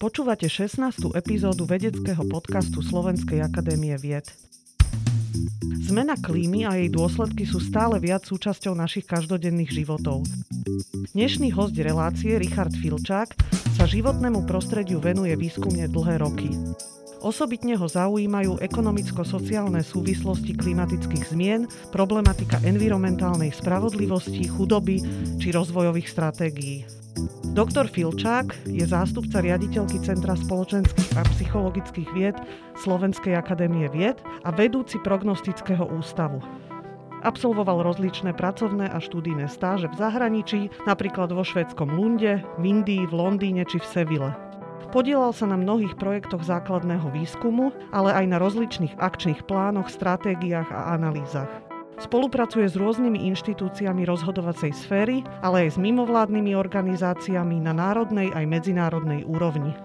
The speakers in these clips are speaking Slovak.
Počúvate 16. epizódu vedeckého podcastu Slovenskej akadémie vied. Zmena klímy a jej dôsledky sú stále viac súčasťou našich každodenných životov. Dnešný host relácie, Richard Filčák, sa životnému prostrediu venuje výskumne dlhé roky. Osobitne ho zaujímajú ekonomicko-sociálne súvislosti klimatických zmien, problematika environmentálnej spravodlivosti, chudoby či rozvojových stratégií. Doktor Filčák je zástupca riaditeľky Centra spoločenských a psychologických vied Slovenskej akadémie vied a vedúci prognostického ústavu. Absolvoval rozličné pracovné a študijné stáže v zahraničí, napríklad vo švedskom Lunde, v Indii, v Londýne či v Sevile. Podielal sa na mnohých projektoch základného výskumu, ale aj na rozličných akčných plánoch, stratégiách a analýzach. Spolupracuje s rôznymi inštitúciami rozhodovacej sféry, ale aj s mimovládnymi organizáciami na národnej aj medzinárodnej úrovni.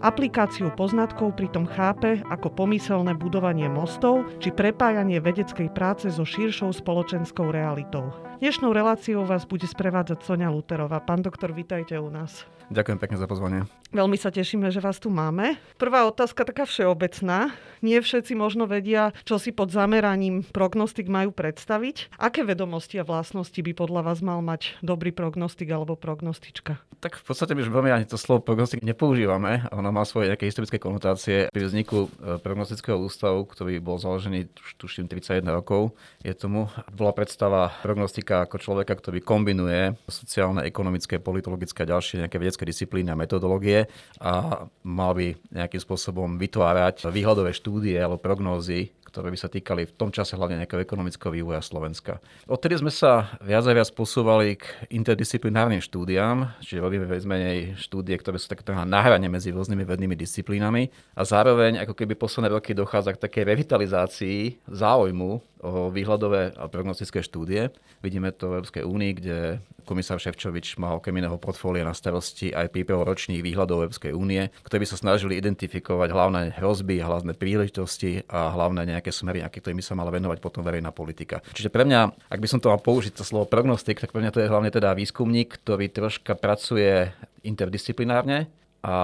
Aplikáciu poznatkov pritom chápe ako pomyselné budovanie mostov či prepájanie vedeckej práce so širšou spoločenskou realitou. Dnešnou reláciou vás bude sprevádzať Sonia Luterová. Pán doktor, vitajte u nás. Ďakujem pekne za pozvanie. Veľmi sa tešíme, že vás tu máme. Prvá otázka taká všeobecná. Nie všetci možno vedia, čo si pod zameraním prognostik majú predstaviť. Aké vedomosti a vlastnosti by podľa vás mal mať dobrý prognostik alebo prognostička? Tak v podstate my už veľmi ani to slovo prognostik nepoužívame. Ono má svoje nejaké historické konotácie. Pri vzniku e, prognostického ústavu, ktorý bol založený tuším 31 rokov, je tomu, bola predstava prognostika ako človeka, ktorý kombinuje sociálne, ekonomické, politologické a ďalšie nejaké vedecké disciplíny a metodológie a mal by nejakým spôsobom vytvárať výhľadové štúdie alebo prognózy, ktoré by sa týkali v tom čase hlavne nejakého ekonomického vývoja Slovenska. Odtedy sme sa viac a viac posúvali k interdisciplinárnym štúdiám, čiže robíme viac menej štúdie, ktoré sú také na hrane medzi rôznymi vednými disciplínami a zároveň ako keby posledné roky dochádza k takej revitalizácii záujmu o výhľadové a prognostické štúdie. Vidíme to v Európskej únii, kde komisár Ševčovič mal okrem iného portfólia na starosti aj prípravu ročných výhľadov Európskej únie, ktoré by sa snažili identifikovať hlavné hrozby, hlavné príležitosti a hlavné nejaké smery, aké ktorými sa mala venovať potom verejná politika. Čiže pre mňa, ak by som to mal použiť to slovo prognostik, tak pre mňa to je hlavne teda výskumník, ktorý troška pracuje interdisciplinárne a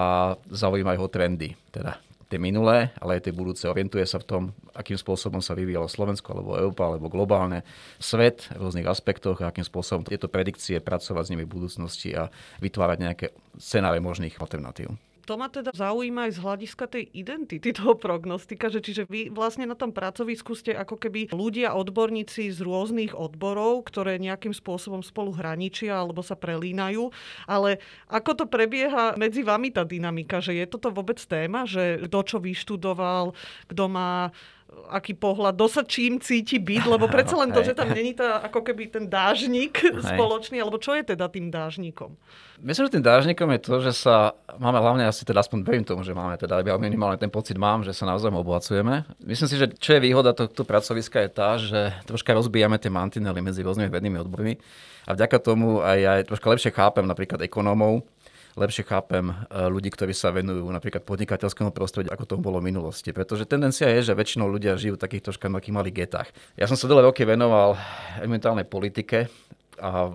zaujímajú ho trendy. Teda tie minulé, ale aj tie budúce. Orientuje sa v tom, akým spôsobom sa vyvíjalo Slovensko, alebo Európa, alebo globálne svet v rôznych aspektoch a akým spôsobom tieto predikcie pracovať s nimi v budúcnosti a vytvárať nejaké scenáre možných alternatív to ma teda zaujíma aj z hľadiska tej identity toho prognostika, že čiže vy vlastne na tom pracovisku ste ako keby ľudia, odborníci z rôznych odborov, ktoré nejakým spôsobom spolu hraničia alebo sa prelínajú, ale ako to prebieha medzi vami tá dynamika, že je toto vôbec téma, že kto čo vyštudoval, kto má aký pohľad, kto sa čím cíti byť, lebo predsa len to, že tam není tá, ako keby ten dážnik spoločný, alebo čo je teda tým dážnikom? Myslím, že tým dážnikom je to, že sa máme hlavne, asi teda aspoň verím tomu, že máme teda, ja minimálne ten pocit mám, že sa navzájom obohacujeme. Myslím si, že čo je výhoda tohto pracoviska je tá, že troška rozbijame tie mantinely medzi rôznymi vednými odbormi a vďaka tomu aj ja troška lepšie chápem napríklad ekonómov, lepšie chápem e, ľudí, ktorí sa venujú napríklad podnikateľskému prostrediu, ako to bolo v minulosti. Pretože tendencia je, že väčšinou ľudia žijú v takých troška malých getách. Ja som sa dlhé roky venoval environmentálnej politike a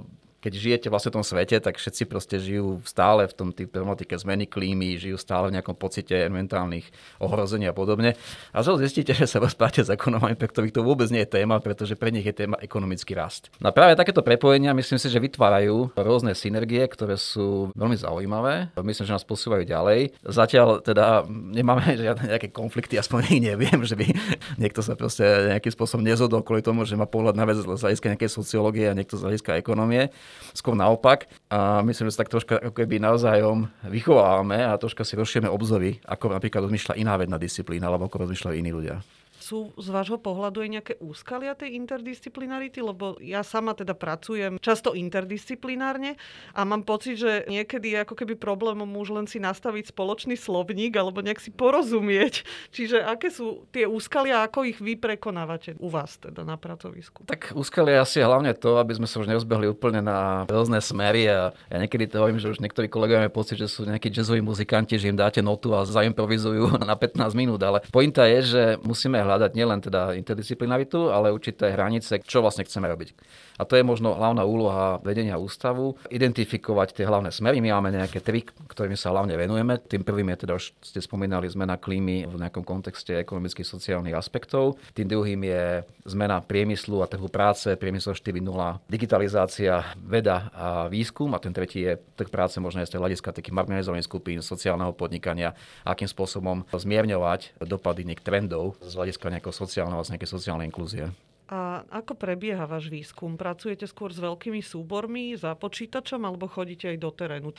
keď žijete vlastne v tom svete, tak všetci proste žijú stále v tom problematike zmeny klímy, žijú stále v nejakom pocite environmentálnych ohrození a podobne. A zrazu zistíte, že sa rozprávate s ekonomami, pre ktorých to vôbec nie je téma, pretože pre nich je téma ekonomický rast. No a práve takéto prepojenia myslím si, že vytvárajú rôzne synergie, ktoré sú veľmi zaujímavé. Myslím, že nás posúvajú ďalej. Zatiaľ teda nemáme žiadne nejaké konflikty, aspoň ich neviem, že by niekto sa proste nejakým spôsobom nezhodol kvôli tomu, že má pohľad na vec z hľadiska nejakej sociológie a niekto z hľadiska ekonomie skôr naopak. A myslím, že sa tak troška ako keby navzájom vychovávame a troška si rozšírime obzory, ako napríklad rozmýšľa iná vedná disciplína, alebo ako rozmýšľajú iní ľudia sú z vášho pohľadu aj nejaké úskalia tej interdisciplinarity? Lebo ja sama teda pracujem často interdisciplinárne a mám pocit, že niekedy je ako keby problémom už len si nastaviť spoločný slovník alebo nejak si porozumieť. Čiže aké sú tie úskalia, ako ich vy prekonávate u vás teda na pracovisku? Tak úskalia asi hlavne to, aby sme sa už neozbehli úplne na rôzne smery a ja niekedy to hovorím, že už niektorí kolegovia majú pocit, že sú nejakí jazzoví muzikanti, že im dáte notu a zaimprovizujú na 15 minút, ale pointa je, že musíme hľadať hľadať nielen teda interdisciplinaritu, ale určité hranice, čo vlastne chceme robiť. A to je možno hlavná úloha vedenia ústavu, identifikovať tie hlavné smery. My máme nejaké tri, ktorými sa hlavne venujeme. Tým prvým je teda, už ste spomínali, zmena klímy v nejakom kontexte ekonomických sociálnych aspektov. Tým druhým je zmena priemyslu a trhu práce, priemysel 4.0, digitalizácia, veda a výskum. A ten tretí je trh práce možno aj z hľadiska takých marginalizovaných skupín, sociálneho podnikania, akým spôsobom zmierňovať dopady nejakých trendov z hľadiska nejakého sociálneho, vlastne nejakej sociálnej inklúzie. A ako prebieha váš výskum? Pracujete skôr s veľkými súbormi za počítačom alebo chodíte aj do terénu?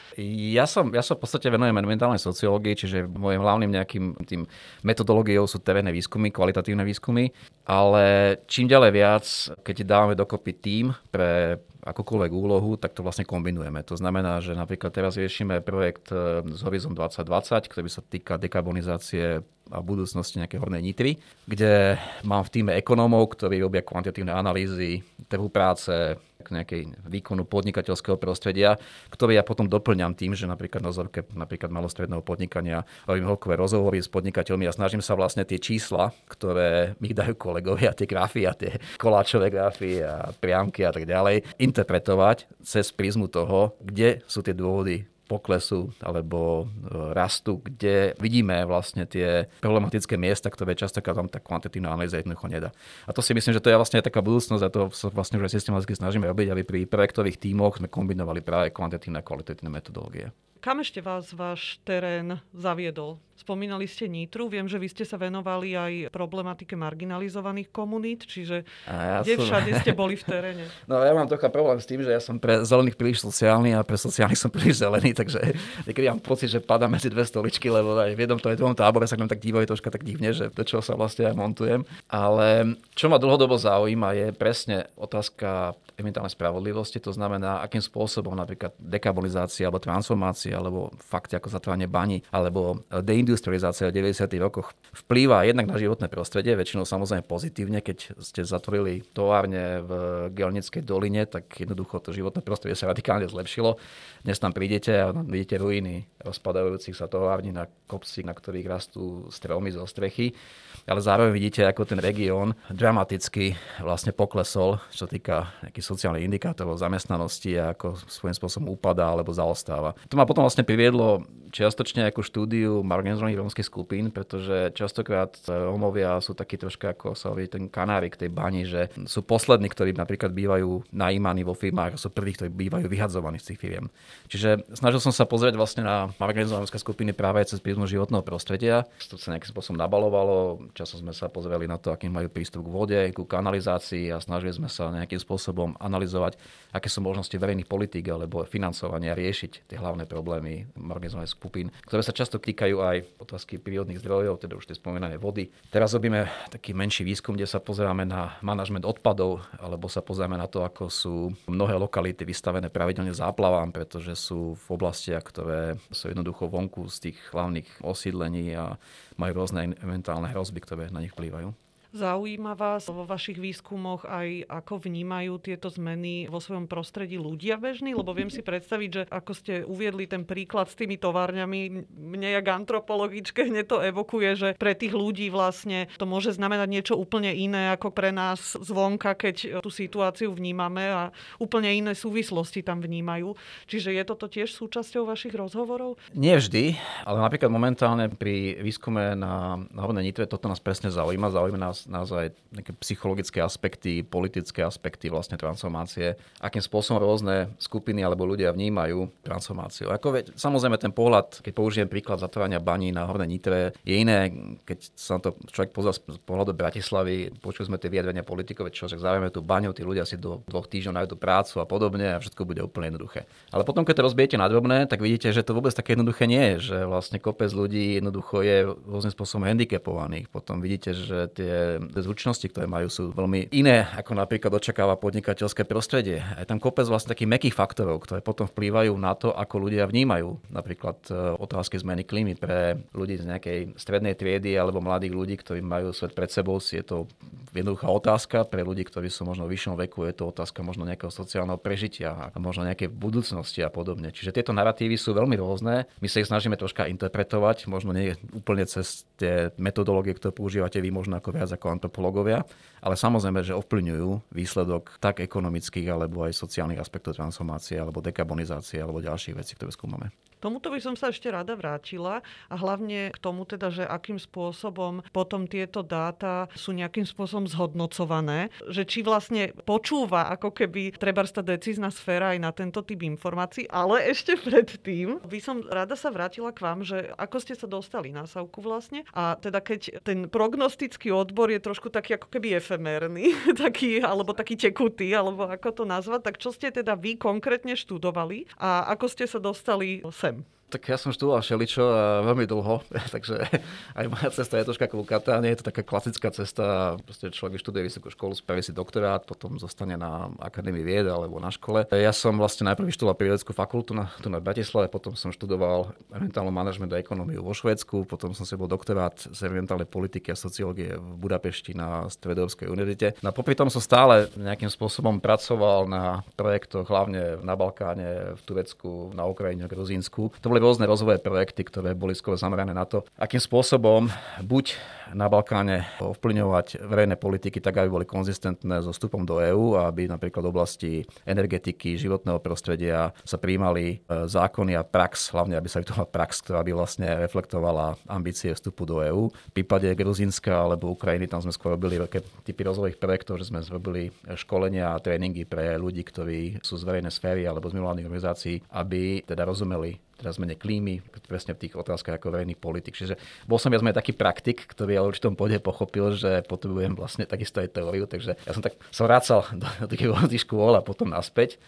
Ja som, ja som v podstate venujem environmentálnej sociológii, čiže môjim hlavným nejakým tým metodológiou sú terénne výskumy, kvalitatívne výskumy, ale čím ďalej viac, keď dávame dokopy tým pre akúkoľvek úlohu, tak to vlastne kombinujeme. To znamená, že napríklad teraz riešime projekt e, z Horizon 2020, ktorý sa týka dekarbonizácie a budúcnosti nejakej hornej nitry, kde mám v týme ekonómov, ktorí robia kvantitatívne analýzy trhu práce, k nejakej výkonu podnikateľského prostredia, ktoré ja potom doplňam tým, že napríklad na vzorke napríklad malostredného podnikania robím hĺbkové rozhovory s podnikateľmi a snažím sa vlastne tie čísla, ktoré mi dajú kolegovia, tie grafy a tie koláčové grafy a priamky a tak ďalej, interpretovať cez prízmu toho, kde sú tie dôvody poklesu alebo e, rastu, kde vidíme vlastne tie problematické miesta, ktoré častokrát tam tá kvantitatívna analýza jednoducho nedá. A to si myslím, že to je vlastne taká budúcnosť a to sa vlastne už systematicky snažíme robiť, aby pri projektových tímoch sme kombinovali práve kvantitatívne a kvalitatívne metodológie. Kam ešte vás váš terén zaviedol? Spomínali ste Nitru, viem, že vy ste sa venovali aj problematike marginalizovaných komunít, čiže ja kde som... všade ste boli v teréne? No ja mám trocha problém s tým, že ja som pre zelených príliš sociálny a pre sociálnych som príliš zelený, takže niekedy mám pocit, že padám medzi dve stoličky, lebo aj v jednom to je dvom tábore sa nám tak dívajú troška tak divne, že to, čo sa vlastne aj montujem. Ale čo ma dlhodobo zaujíma je presne otázka environmentálnej spravodlivosti, to znamená, akým spôsobom napríklad dekarbonizácia alebo transformácia, alebo fakty ako zatváranie bani, alebo deindustrializácia v 90. rokoch vplýva jednak na životné prostredie, väčšinou samozrejme pozitívne, keď ste zatvorili továrne v Gelnickej doline, tak jednoducho to životné prostredie sa radikálne zlepšilo. Dnes tam prídete a vidíte ruiny rozpadajúcich sa tovární na kopci, na ktorých rastú stromy zo strechy ale zároveň vidíte, ako ten región dramaticky vlastne poklesol, čo týka nejakých sociálnych indikátorov zamestnanosti a ako svojím spôsobom upadá alebo zaostáva. To ma potom vlastne priviedlo čiastočne ako štúdiu marginalizovaných rómskych skupín, pretože častokrát Rómovia sú takí troška ako sa hovorí ten kanárik tej bani, že sú poslední, ktorí napríklad bývajú najímaní vo firmách a sú prví, ktorí bývajú vyhadzovaní z tých firiem. Čiže snažil som sa pozrieť vlastne na marginalizované skupiny práve cez prízmu životného prostredia. To sa nejakým spôsobom nabalovalo, časom sme sa pozreli na to, aký majú prístup k vode, ku kanalizácii a snažili sme sa nejakým spôsobom analyzovať, aké sú možnosti verejných politík alebo financovania riešiť tie hlavné problémy marginalizovaných skupín, ktoré sa často týkajú aj otázky prírodných zdrojov, teda už tie spomínané vody. Teraz robíme taký menší výskum, kde sa pozeráme na manažment odpadov, alebo sa pozeráme na to, ako sú mnohé lokality vystavené pravidelne záplavám, pretože sú v oblastiach, ktoré sú jednoducho vonku z tých hlavných osídlení a majú rôzne mentálne hrozby, ktoré na nich vplývajú. Zaujíma vás vo vašich výskumoch aj, ako vnímajú tieto zmeny vo svojom prostredí ľudia bežní? Lebo viem si predstaviť, že ako ste uviedli ten príklad s tými továrňami, mne jak antropologičke hneď to evokuje, že pre tých ľudí vlastne to môže znamenať niečo úplne iné ako pre nás zvonka, keď tú situáciu vnímame a úplne iné súvislosti tam vnímajú. Čiže je toto tiež súčasťou vašich rozhovorov? Nie vždy, ale napríklad momentálne pri výskume na, na Hornej Nitre toto nás presne zaujíma. Zaujíma nás naozaj nejaké psychologické aspekty, politické aspekty vlastne transformácie, akým spôsobom rôzne skupiny alebo ľudia vnímajú transformáciu. Ako veď, samozrejme ten pohľad, keď použijem príklad zatvárania baní na Hornej Nitre, je iné, keď sa na to človek pozrie z pohľadu Bratislavy, počuli sme tie vyjadrenia politikov, čo že zaujíme tú baňu, tí ľudia si do dvoch týždňov nájdu prácu a podobne a všetko bude úplne jednoduché. Ale potom, keď to rozbijete na drobné, tak vidíte, že to vôbec také jednoduché nie je, že vlastne kopec ľudí jednoducho je rôznym spôsobom handicapovaných. Potom vidíte, že tie zručnosti, ktoré majú, sú veľmi iné, ako napríklad očakáva podnikateľské prostredie. Je tam kopec vlastne takých mekých faktorov, ktoré potom vplývajú na to, ako ľudia vnímajú napríklad e, otázky zmeny klímy pre ľudí z nejakej strednej triedy alebo mladých ľudí, ktorí majú svet pred sebou. Je to jednoduchá otázka pre ľudí, ktorí sú možno v vyššom veku, je to otázka možno nejakého sociálneho prežitia a možno nejakej budúcnosti a podobne. Čiže tieto narratívy sú veľmi rôzne. My sa ich snažíme troška interpretovať, možno nie úplne cez tie metodológie, ktoré používate vy, možno ako viac ako antropológovia, ale samozrejme, že ovplyvňujú výsledok tak ekonomických alebo aj sociálnych aspektov transformácie alebo dekarbonizácie alebo ďalších vecí, ktoré skúmame. Tomuto by som sa ešte rada vrátila a hlavne k tomu teda, že akým spôsobom potom tieto dáta sú nejakým spôsobom zhodnocované, že či vlastne počúva ako keby treba tá decízna sféra aj na tento typ informácií, ale ešte predtým by som rada sa vrátila k vám, že ako ste sa dostali na Savku vlastne a teda keď ten prognostický odbor je trošku taký ako keby efemérny, taký, alebo taký tekutý, alebo ako to nazvať, tak čo ste teda vy konkrétne študovali a ako ste sa dostali sem? time. Tak ja som študoval šeličo a veľmi dlho, takže aj moja cesta je troška klukatá. Nie je to taká klasická cesta. Proste človek vyštuduje vysokú školu, spraví si doktorát, potom zostane na Akadémii vied alebo na škole. Ja som vlastne najprv vyštudoval prírodeckú fakultu na, tu na Bratislave, potom som študoval environmentálnu manažment a ekonómiu vo Švédsku, potom som si bol doktorát z environmentálnej politiky a sociológie v Budapešti na Stredovskej univerzite. No a popri tom som stále nejakým spôsobom pracoval na projektoch, hlavne na Balkáne, v Turecku, na Ukrajine, Gruzínsku. To boli rôzne rozvojové projekty, ktoré boli skôr zamerané na to, akým spôsobom buď na Balkáne ovplyvňovať verejné politiky tak, aby boli konzistentné so vstupom do EÚ a aby napríklad v oblasti energetiky, životného prostredia sa príjmali e, zákony a prax, hlavne aby sa vytvorila prax, ktorá by vlastne reflektovala ambície vstupu do EÚ. V prípade Gruzínska alebo Ukrajiny tam sme skôr robili veľké typy rozvojových projektov, že sme zrobili školenia a tréningy pre ľudí, ktorí sú z verejnej sféry alebo z mimovládnych organizácií, aby teda rozumeli teda zmene klímy, presne v tých otázkach ako verejných politik. Čiže bol som viac taký praktik, ktorý ale v určitom pôde pochopil, že potrebujem vlastne takisto aj teóriu, takže ja som tak som rácal do, do tých škôl a potom naspäť.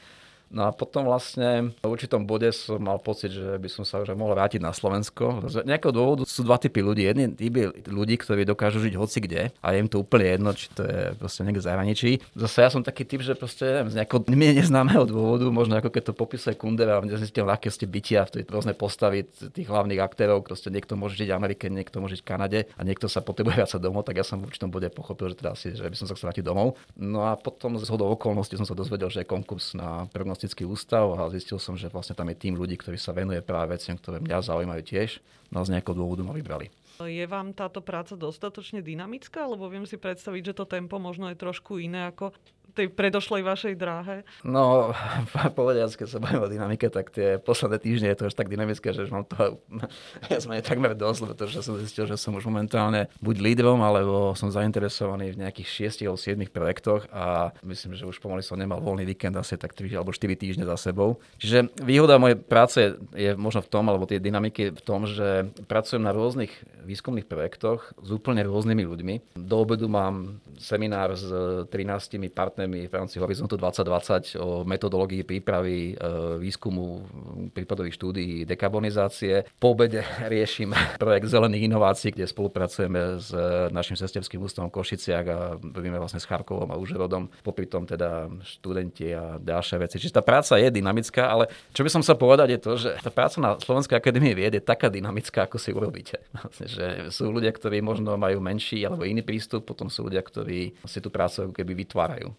No a potom vlastne v určitom bode som mal pocit, že by som sa už mohol vrátiť na Slovensko. Z nejakého dôvodu sú dva typy ľudí. Jedni typy ľudí, ktorí dokážu žiť hoci kde a je im to úplne jedno, či to je proste niekde zahraničí. Zase ja som taký typ, že proste neviem, z nejakého mne neznámeho dôvodu, možno ako keď to popisuje Kundera, nezistím ľahkosti bytia v tej rôzne postavy tých hlavných aktérov, proste niekto môže žiť v Amerike, niekto môže žiť v Kanade a niekto sa potrebuje vrácať domov, tak ja som v určitom bode pochopil, že teda asi, že by som sa chcel vrátiť domov. No a potom z hodou okolností som sa dozvedel, že je konkurs na diagnostický ústav a zistil som, že vlastne tam je tým ľudí, ktorí sa venuje práve veciam, ktoré mňa zaujímajú tiež. No z nejakého dôvodu ma vybrali. Je vám táto práca dostatočne dynamická, lebo viem si predstaviť, že to tempo možno je trošku iné ako tej predošlej vašej dráhe? No, povediac, keď sa bavím o dynamike, tak tie posledné týždne je to už tak dynamické, že už mám to ja som je takmer dosť, pretože som zistil, že som už momentálne buď lídrom, alebo som zainteresovaný v nejakých 6 alebo 7 projektoch a myslím, že už pomaly som nemal voľný víkend asi tak 3 alebo 4 týždne za sebou. Čiže výhoda mojej práce je možno v tom, alebo tie dynamiky v tom, že pracujem na rôznych výskumných projektoch s úplne rôznymi ľuďmi. Do obedu mám seminár s 13 partnermi partnermi v rámci Horizontu 2020 o metodológii prípravy e, výskumu prípadových štúdií dekarbonizácie. Po obede riešim projekt zelených inovácií, kde spolupracujeme s našim sesterským ústavom v a robíme vlastne s Charkovom a Užerodom. Popri tom teda študenti a ďalšie veci. Čiže tá práca je dynamická, ale čo by som sa povedať je to, že tá práca na Slovenskej akadémie vied je taká dynamická, ako si urobíte. Vlastne, že sú ľudia, ktorí možno majú menší alebo iný prístup, potom sú ľudia, ktorí si tú prácu keby vytvárajú.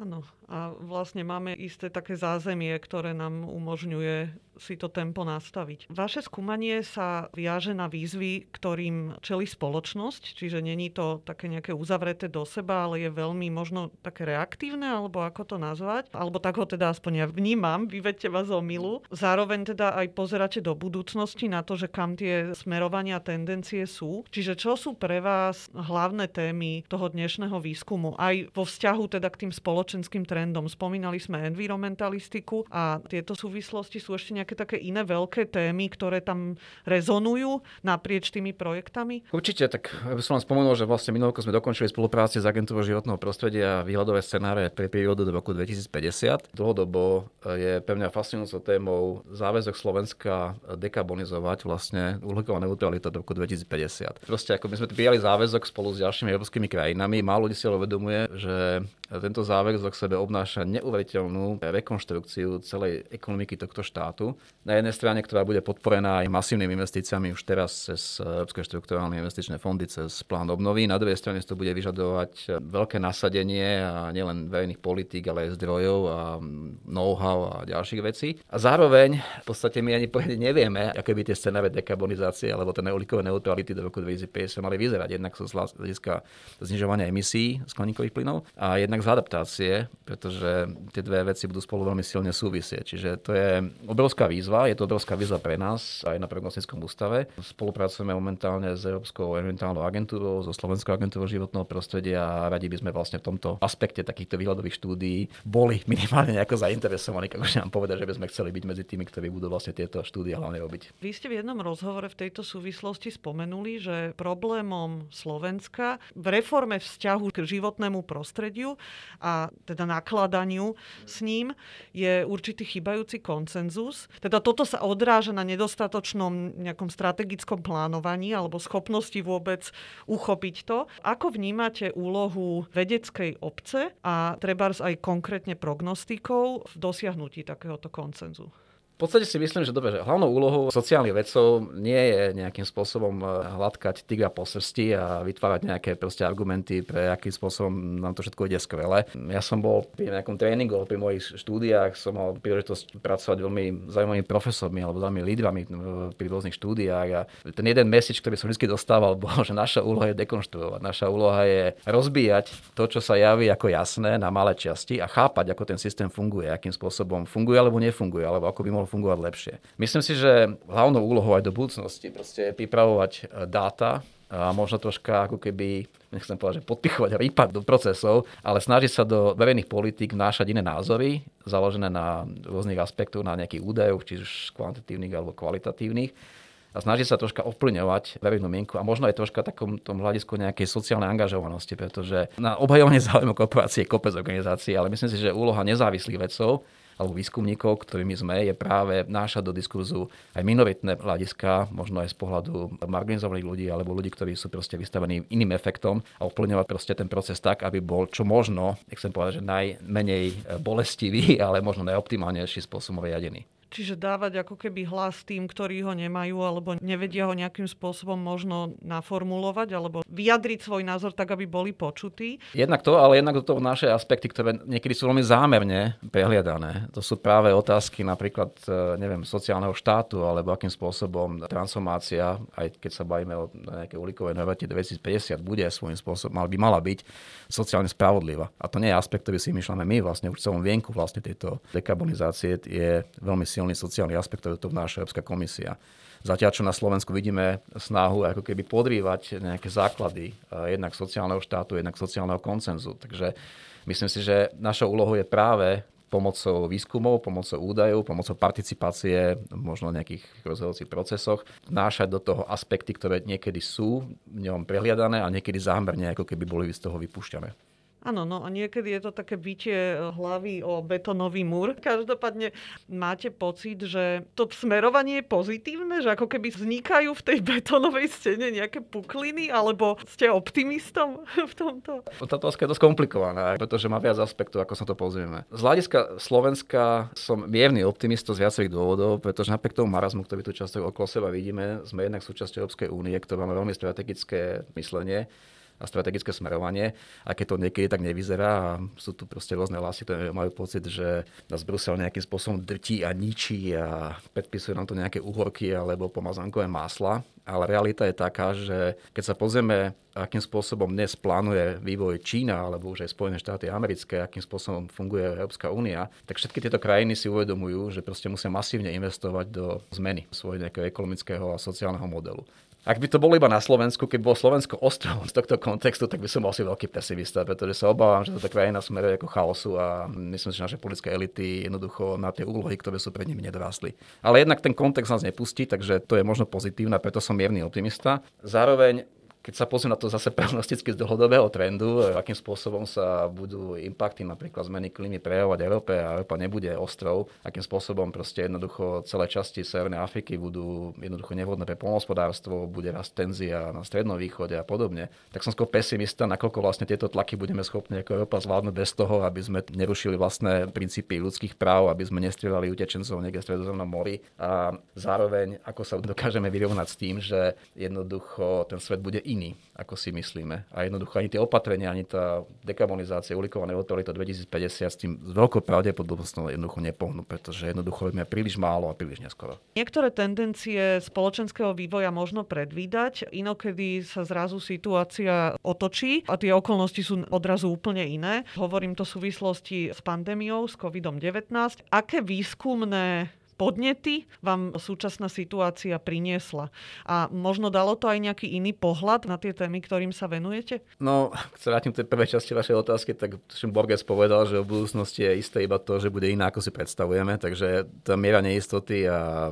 Áno, a vlastne máme isté také zázemie, ktoré nám umožňuje si to tempo nastaviť. Vaše skúmanie sa viaže na výzvy, ktorým čeli spoločnosť, čiže není to také nejaké uzavreté do seba, ale je veľmi možno také reaktívne, alebo ako to nazvať, alebo tak ho teda aspoň ja vnímam, vyvedte vás o milu. Zároveň teda aj pozeráte do budúcnosti na to, že kam tie smerovania tendencie sú. Čiže čo sú pre vás hlavné témy toho dnešného výskumu, aj vo vzťahu teda k tým spoločenským trendom. Spomínali sme environmentalistiku a tieto súvislosti sú ešte nejaké také iné veľké témy, ktoré tam rezonujú naprieč tými projektami? Určite, tak by som vám spomenul, že vlastne minulý sme dokončili spolupráci s agentúrou životného prostredia a výhľadové scenáre pre prírodu do roku 2050. Dlhodobo je pre mňa fascinujúcou témou záväzok Slovenska dekarbonizovať vlastne uhlíková neutralita do roku 2050. Proste ako my sme prijali záväzok spolu s ďalšími európskymi krajinami, málo ľudí si uvedomuje, že tento záväzok sebe obnáša neuveriteľnú rekonštrukciu celej ekonomiky tohto štátu. Na jednej strane, ktorá bude podporená aj masívnymi investíciami už teraz cez Európske štruktúrálne investičné fondy, cez plán obnovy. Na druhej strane to bude vyžadovať veľké nasadenie a nielen verejných politík, ale aj zdrojov a know-how a ďalších vecí. A zároveň v podstate my ani poriadne nevieme, aké by tie scenáre dekarbonizácie alebo ten uhlíkové neutrality do roku 2050 mali vyzerať. Jednak z hľadiska znižovania emisí skleníkových plynov a jednak z adaptácie, pretože tie dve veci budú spolu veľmi silne súvisieť. Čiže to je obrovská výzva, je to obrovská výzva pre nás aj na prognostickom ústave. Spolupracujeme momentálne s Európskou environmentálnou agentúrou, so Slovenskou agentúrou životného prostredia a radi by sme vlastne v tomto aspekte takýchto výhľadových štúdií boli minimálne nejako zainteresovaní, akože nám povedať, že by sme chceli byť medzi tými, ktorí budú vlastne tieto štúdie hlavne robiť. Vy ste v jednom rozhovore v tejto súvislosti spomenuli, že problémom Slovenska v reforme vzťahu k životnému prostrediu a teda nakladaniu s ním je určitý chybajúci koncenzus. Teda toto sa odráža na nedostatočnom nejakom strategickom plánovaní alebo schopnosti vôbec uchopiť to. Ako vnímate úlohu vedeckej obce a treba aj konkrétne prognostikov v dosiahnutí takéhoto koncenzu? V podstate si myslím, že dobre, že hlavnou úlohou sociálnych vedcov nie je nejakým spôsobom eh, hladkať tigra po srsti a vytvárať nejaké proste argumenty, pre akým spôsobom nám to všetko ide skvele. Ja som bol pri nejakom tréningu, pri mojich štúdiách som mal príležitosť pracovať veľmi zaujímavými profesormi alebo zaujímavými lídrami eh, pri rôznych štúdiách a ten jeden message, ktorý som vždy dostával, bol, že naša úloha je dekonštruovať. Naša úloha je rozbíjať to, čo sa javí ako jasné na malé časti a chápať, ako ten systém funguje, akým spôsobom funguje alebo nefunguje, alebo ako by mohol fungovať lepšie. Myslím si, že hlavnou úlohou aj do budúcnosti je pripravovať e, dáta, a možno troška ako keby, nechcem povedať, že podpichovať a rýpať do procesov, ale snažiť sa do verejných politík vnášať iné názory, založené na rôznych aspektoch, na nejakých údajoch, či už kvantitatívnych alebo kvalitatívnych a snaží sa troška ovplyvňovať verejnú mienku a možno aj troška takom tom hľadisku nejakej sociálnej angažovanosti, pretože na obhajovanie záujmu korporácie je kopec organizácií, ale myslím si, že úloha nezávislých vedcov alebo výskumníkov, ktorými sme, je práve nášať do diskurzu aj minoritné hľadiska, možno aj z pohľadu marginalizovaných ľudí alebo ľudí, ktorí sú proste vystavení iným efektom a ovplyvňovať proste ten proces tak, aby bol čo možno, chcem povedať, že najmenej bolestivý, ale možno najoptimálnejší spôsobom riadený. Čiže dávať ako keby hlas tým, ktorí ho nemajú alebo nevedia ho nejakým spôsobom možno naformulovať alebo vyjadriť svoj názor tak, aby boli počutí. Jednak to, ale jednak do toho naše aspekty, ktoré niekedy sú veľmi zámerne prehliadané. To sú práve otázky napríklad, e, neviem, sociálneho štátu alebo akým spôsobom transformácia, aj keď sa bavíme o nejaké uhlíkové nevete 2050, bude svojím spôsobom, mal by mala byť sociálne spravodlivá. A to nie je aspekt, ktorý si myšľame my vlastne už celom vienku vlastne tejto dekarbonizácie je veľmi silný sociálny aspekt, ktorý to vnáša Európska komisia. Zatiaľ, čo na Slovensku vidíme snahu ako keby podrývať nejaké základy eh, jednak sociálneho štátu, jednak sociálneho koncenzu. Takže myslím si, že našou úlohou je práve pomocou výskumov, pomocou údajov, pomocou participácie, možno nejakých rozhodovacích procesoch, vnášať do toho aspekty, ktoré niekedy sú v ňom prehliadané a niekedy zámerne ako keby boli z toho vypúšťané. Áno, no a niekedy je to také bytie hlavy o betonový múr. Každopádne máte pocit, že to smerovanie je pozitívne, že ako keby vznikajú v tej betonovej stene nejaké pukliny, alebo ste optimistom v tomto? Táto otázka je dosť komplikovaná, pretože má viac aspektov, ako sa to pozrieme. Z hľadiska Slovenska som mierny optimista z viacerých dôvodov, pretože napriek tomu marazmu, ktorý tu často okolo seba vidíme, sme jednak súčasťou Európskej únie, ktorá má veľmi strategické myslenie a strategické smerovanie, a keď to niekedy tak nevyzerá a sú tu proste rôzne hlasy, ktoré majú pocit, že nás Brusel nejakým spôsobom drtí a ničí a predpisuje nám to nejaké uhorky alebo pomazankové másla. Ale realita je taká, že keď sa pozrieme, akým spôsobom dnes plánuje vývoj Čína alebo už aj Spojené štáty americké, akým spôsobom funguje Európska únia, tak všetky tieto krajiny si uvedomujú, že proste musia masívne investovať do zmeny svojho nejakého ekonomického a sociálneho modelu. Ak by to bolo iba na Slovensku, keď bolo Slovensko ostrovom z tohto kontextu, tak by som bol asi veľký pesimista, pretože sa obávam, že táto krajina smeruje ako chaosu a myslím si, že naše politické elity jednoducho na tie úlohy, ktoré sú pred nimi nedorastli. Ale jednak ten kontext nás nepustí, takže to je možno pozitívne, preto som mierny optimista. Zároveň keď sa pozriem na to zase prognosticky z dlhodobého trendu, akým spôsobom sa budú impakty napríklad zmeny klímy prejavovať Európe a Európa nebude ostrov, akým spôsobom proste jednoducho celé časti Severnej Afriky budú jednoducho nevhodné pre polnohospodárstvo, bude rast tenzia na Strednom východe a podobne, tak som skôr pesimista, nakoľko vlastne tieto tlaky budeme schopní ako Európa zvládnuť bez toho, aby sme nerušili vlastné princípy ľudských práv, aby sme nestrieľali utečencov niekde v Stredozemnom mori. A zároveň ako sa dokážeme vyrovnať s tým, že jednoducho ten svet bude iný, ako si myslíme. A jednoducho ani tie opatrenia, ani tá dekarbonizácia, uhlíková neutralita 2050 s tým s veľkou pravdepodobnosťou jednoducho nepohnú, pretože jednoducho robíme príliš málo a príliš neskoro. Niektoré tendencie spoločenského vývoja možno predvídať, inokedy sa zrazu situácia otočí a tie okolnosti sú odrazu úplne iné. Hovorím to v súvislosti s pandémiou, s COVID-19. Aké výskumné podnety vám súčasná situácia priniesla? A možno dalo to aj nejaký iný pohľad na tie témy, ktorým sa venujete? No, keď sa vrátim k tej prvej časti vašej otázky, tak Borges povedal, že v budúcnosti je isté iba to, že bude iná, ako si predstavujeme, takže tá miera neistoty a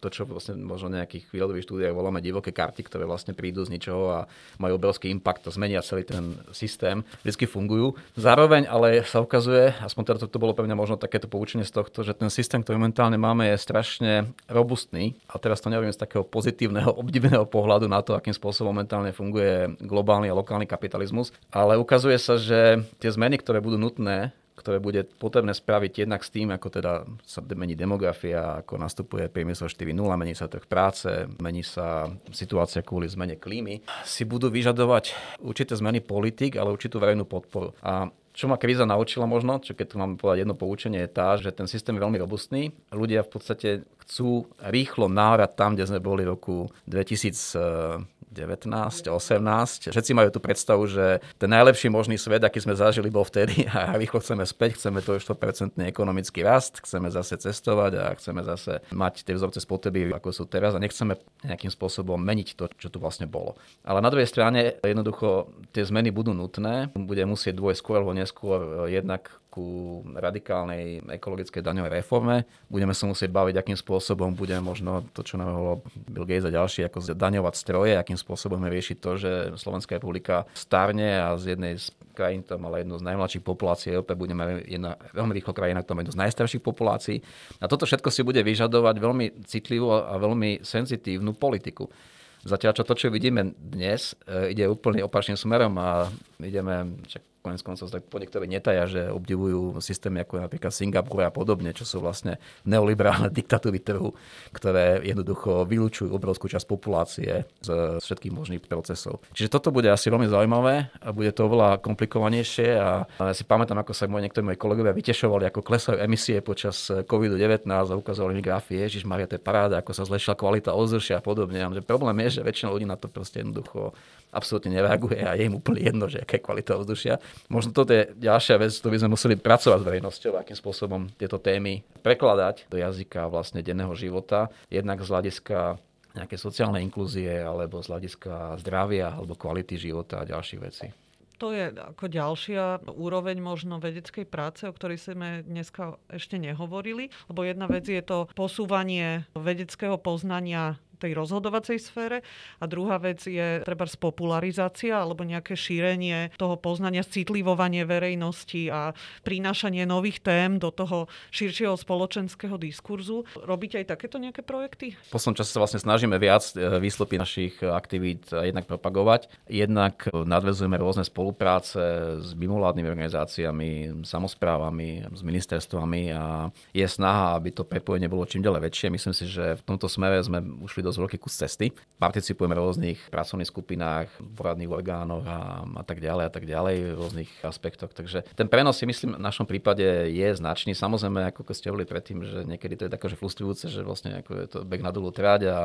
to, čo vlastne možno v nejakých chvíľových štúdiách voláme divoké karty, ktoré vlastne prídu z ničoho a majú obrovský impact a zmenia celý ten systém, vždy fungujú. Zároveň ale sa ukazuje, aspoň teda to, to bolo pre mňa možno takéto poučenie z tohto, že ten systém, ktorý momentálne máme, máme, je strašne robustný. A teraz to neviem z takého pozitívneho, obdivného pohľadu na to, akým spôsobom momentálne funguje globálny a lokálny kapitalizmus. Ale ukazuje sa, že tie zmeny, ktoré budú nutné ktoré bude potrebné spraviť jednak s tým, ako teda sa mení demografia, ako nastupuje priemysel 4.0, mení sa trh práce, mení sa situácia kvôli zmene klímy, si budú vyžadovať určité zmeny politik, ale určitú verejnú podporu. A čo ma kríza naučila možno, čo keď tu mám povedať jedno poučenie, je tá, že ten systém je veľmi robustný. Ľudia v podstate chcú rýchlo návrat tam, kde sme boli v roku 2000 19, 18. Všetci majú tú predstavu, že ten najlepší možný svet, aký sme zažili, bol vtedy a rýchlo chceme späť, chceme to 100% ekonomický rast, chceme zase cestovať a chceme zase mať tie vzorce spotreby, ako sú teraz a nechceme nejakým spôsobom meniť to, čo tu vlastne bolo. Ale na druhej strane jednoducho tie zmeny budú nutné, bude musieť dôjsť skôr alebo neskôr jednak ku radikálnej ekologickej daňovej reforme. Budeme sa musieť baviť, akým spôsobom budeme možno to, čo navrhol Bill Gates a ďalší, ako daňovať stroje, akým spôsobom riešiť to, že Slovenská republika starne a z jednej z krajín tam ale jednu z najmladších populácií Európe budeme jedna veľmi rýchlo krajina, ktorá má jednu z najstarších populácií. A toto všetko si bude vyžadovať veľmi citlivú a veľmi senzitívnu politiku. Zatiaľ, čo to, čo vidíme dnes, e, ide úplne opačným smerom a ideme, čak konec koncov tak po niektorí netaja, že obdivujú systémy ako napríklad Singapur a podobne, čo sú vlastne neoliberálne diktatúry trhu, ktoré jednoducho vylúčujú obrovskú časť populácie z všetkých možných procesov. Čiže toto bude asi veľmi zaujímavé a bude to oveľa komplikovanejšie a ja si pamätám, ako sa moji niektorí moji kolegovia vytešovali, ako klesajú emisie počas COVID-19 a ukazovali mi grafy, Ježiš Maria, to je paráda, ako sa zlepšila kvalita ovzdušia a podobne. A problém je, že väčšina ľudí na to proste jednoducho absolútne nereaguje a je im úplne jedno, že aká je kvalita ovzdušia. Možno toto je ďalšia vec, ktorú by sme museli pracovať s verejnosťou, akým spôsobom tieto témy prekladať do jazyka vlastne denného života, jednak z hľadiska nejaké sociálnej inklúzie alebo z hľadiska zdravia alebo kvality života a ďalších vecí. To je ako ďalšia úroveň možno vedeckej práce, o ktorej sme dneska ešte nehovorili, lebo jedna vec je to posúvanie vedeckého poznania tej rozhodovacej sfére a druhá vec je treba spopularizácia alebo nejaké šírenie toho poznania, citlivovanie verejnosti a prinášanie nových tém do toho širšieho spoločenského diskurzu. Robíte aj takéto nejaké projekty? V poslednom čase sa vlastne snažíme viac e, výslepy našich aktivít jednak propagovať. Jednak nadvezujeme rôzne spolupráce s mimovládnymi organizáciami, samozprávami, s ministerstvami a je snaha, aby to prepojenie bolo čím ďalej väčšie. Myslím si, že v tomto smere sme ušli do dosť veľký kus cesty. Participujeme v rôznych pracovných skupinách, poradných orgánoch a, a tak ďalej a tak ďalej v rôznych aspektoch. Takže ten prenos si myslím v našom prípade je značný. Samozrejme, ako ste hovorili predtým, že niekedy to je také, že frustrujúce, že vlastne ako je to bek na dolu tráť a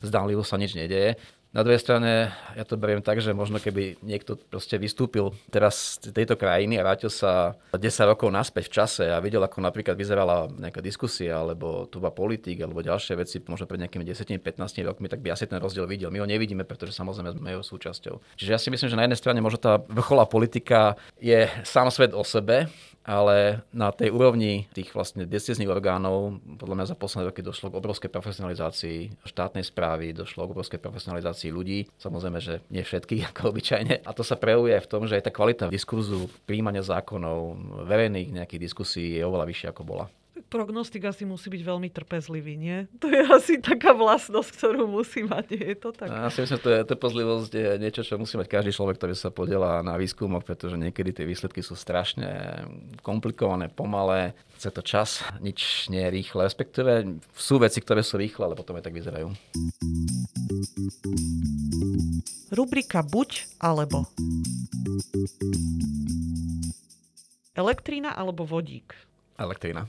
zdánlivo sa nič nedeje. Na druhej strane, ja to beriem tak, že možno keby niekto proste vystúpil teraz z tejto krajiny a vrátil sa 10 rokov naspäť v čase a videl, ako napríklad vyzerala nejaká diskusia, alebo tu politik, alebo ďalšie veci, možno pred nejakými 10-15 rokmi, tak by asi ten rozdiel videl. My ho nevidíme, pretože samozrejme sme jeho súčasťou. Čiže ja si myslím, že na jednej strane možno tá vrcholá politika je sám svet o sebe, ale na tej úrovni tých vlastne decizných orgánov podľa mňa za posledné roky došlo k obrovskej profesionalizácii štátnej správy, došlo k obrovskej profesionalizácii ľudí. Samozrejme, že nie všetkých, ako obyčajne. A to sa prejavuje v tom, že aj tá kvalita diskurzu, príjmania zákonov, verejných nejakých diskusí je oveľa vyššia ako bola prognostik asi musí byť veľmi trpezlivý, nie? To je asi taká vlastnosť, ktorú musí mať, nie je to tak? Ja si myslím, že to je, trpezlivosť je niečo, čo musí mať každý človek, ktorý sa podiela na výskumoch, pretože niekedy tie výsledky sú strašne komplikované, pomalé, chce to čas, nič nie je rýchle, respektíve sú veci, ktoré sú rýchle, ale potom aj tak vyzerajú. Rubrika buď alebo. Elektrína alebo vodík? Elektrína.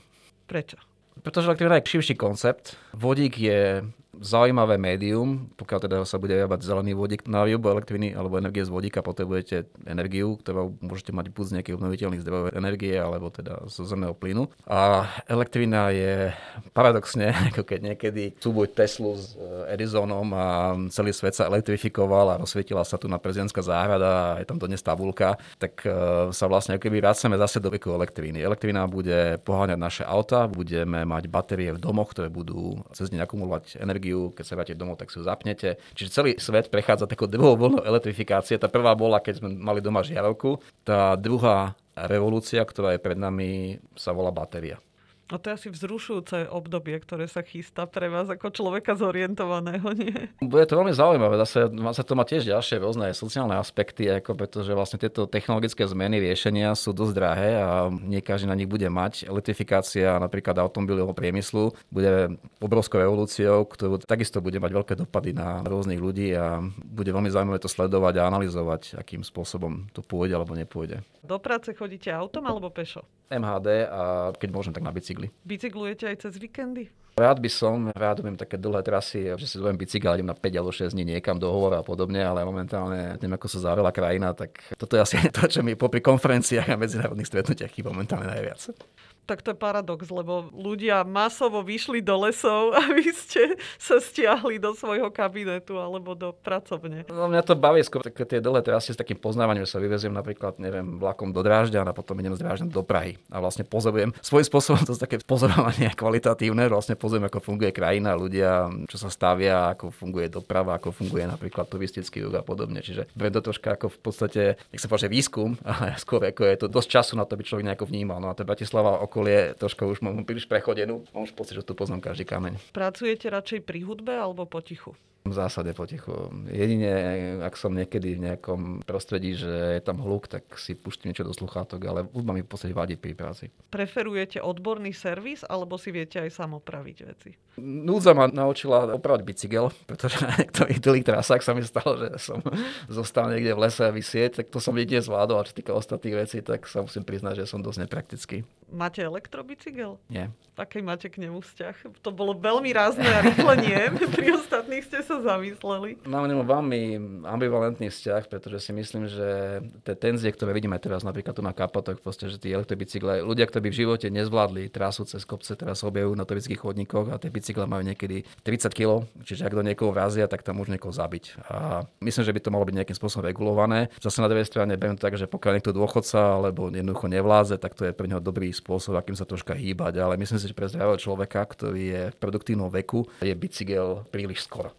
Prečo? Pretože elektrina je širší koncept. Vodík je zaujímavé médium, pokiaľ teda sa bude vyrábať zelený vodík na výrobu elektriny alebo energie z vodíka, potrebujete energiu, ktorú môžete mať buď z nejakých obnoviteľných zdrojov energie alebo teda zo zemného plynu. A elektrina je paradoxne, ako keď niekedy súboj Teslu s Edisonom a celý svet sa elektrifikoval a rozsvietila sa tu na prezidentská záhrada a je tam dnes tabulka, tak eh, sa vlastne ako keby vracame zase do veku elektriny. Elektrina bude poháňať naše auta, budeme mať batérie v domoch, ktoré budú cez ne akumulovať energiu energiu, keď sa vráte domov, tak si ju zapnete. Čiže celý svet prechádza takou druhou vlnou elektrifikácie. Tá prvá bola, keď sme mali doma žiarovku. Tá druhá revolúcia, ktorá je pred nami, sa volá batéria. No to je asi vzrušujúce obdobie, ktoré sa chystá pre vás ako človeka zorientovaného, nie? Bude to veľmi zaujímavé. Zase, zase to má tiež ďalšie rôzne sociálne aspekty, ako pretože vlastne tieto technologické zmeny, riešenia sú dosť drahé a nie každý na nich bude mať. Elektrifikácia napríklad automobilového priemyslu bude obrovskou revolúciou, ktorú takisto bude mať veľké dopady na rôznych ľudí a bude veľmi zaujímavé to sledovať a analyzovať, akým spôsobom to pôjde alebo nepôjde. Do práce chodíte autom alebo pešo? MHD a keď môžem, tak na bicykli. Bicyklujete aj cez víkendy? Rád by som, rád robím také dlhé trasy, že si zoberiem bicykel idem na 5 alebo 6 dní niekam do hovora a podobne, ale momentálne tým, ako sa zavrela krajina, tak toto je asi to, čo mi popri konferenciách a medzinárodných stretnutiach chýba momentálne najviac tak to je paradox, lebo ľudia masovo vyšli do lesov a vy ste sa stiahli do svojho kabinetu alebo do pracovne. No, mňa to baví skôr také tie dlhé trasy s takým poznávaním, že sa vyveziem napríklad, neviem, vlakom do Drážďa a potom idem z Drážďa do Prahy. A vlastne pozorujem svojím spôsobom to také pozorovanie kvalitatívne, vlastne pozorujem, ako funguje krajina, ľudia, čo sa stavia, ako funguje doprava, ako funguje napríklad turistický ruch a podobne. Čiže to troška ako v podstate, nech sa povedať, výskum, ale skôr ako je to dosť času na to, aby človek nejako vnímal. No a to Bratislava okolie troška už mám príliš prechodenú. Mám už pocit, že tu poznám každý kameň. Pracujete radšej pri hudbe alebo potichu? V zásade potichu. Jedine, ak som niekedy v nejakom prostredí, že je tam hluk, tak si pustím niečo do sluchátok, ale hudba mi v podstate vadí pri práci. Preferujete odborný servis, alebo si viete aj sam opraviť veci? Núdza ma naučila opravať bicykel, pretože na niektorých dlhých trasách sa mi stalo, že som zostal niekde v lese a vysieť, tak to som jedine zvládol, a čo týka ostatných vecí, tak sa musím priznať, že som dosť nepraktický. Máte elektrobicykel? Nie. Aký máte k nemu vzťah? To bolo veľmi rázne a rýchle nie. Pri ostatných ste sa zamysleli. Mám nemu veľmi ambivalentný vzťah, pretože si myslím, že tie tenzie, ktoré vidíme teraz napríklad tu na kapotoch, proste, že tí elektrobicykle, ľudia, ktorí by v živote nezvládli trasu cez kopce, teraz objavujú na turistických chodníkoch a tie bicykle majú niekedy 30 kg, čiže ak do niekoho vrazia, tak tam môžu niekoho zabiť. A myslím, že by to malo byť nejakým spôsobom regulované. Zase na druhej strane beriem tak, že pokiaľ niekto dôchodca alebo jednoducho nevládze, tak to je pre neho dobrý spôsob, akým sa troška hýbať. Ale myslím si, že pre zdravého človeka, ktorý je v produktívnom veku, je bicykel príliš skoro.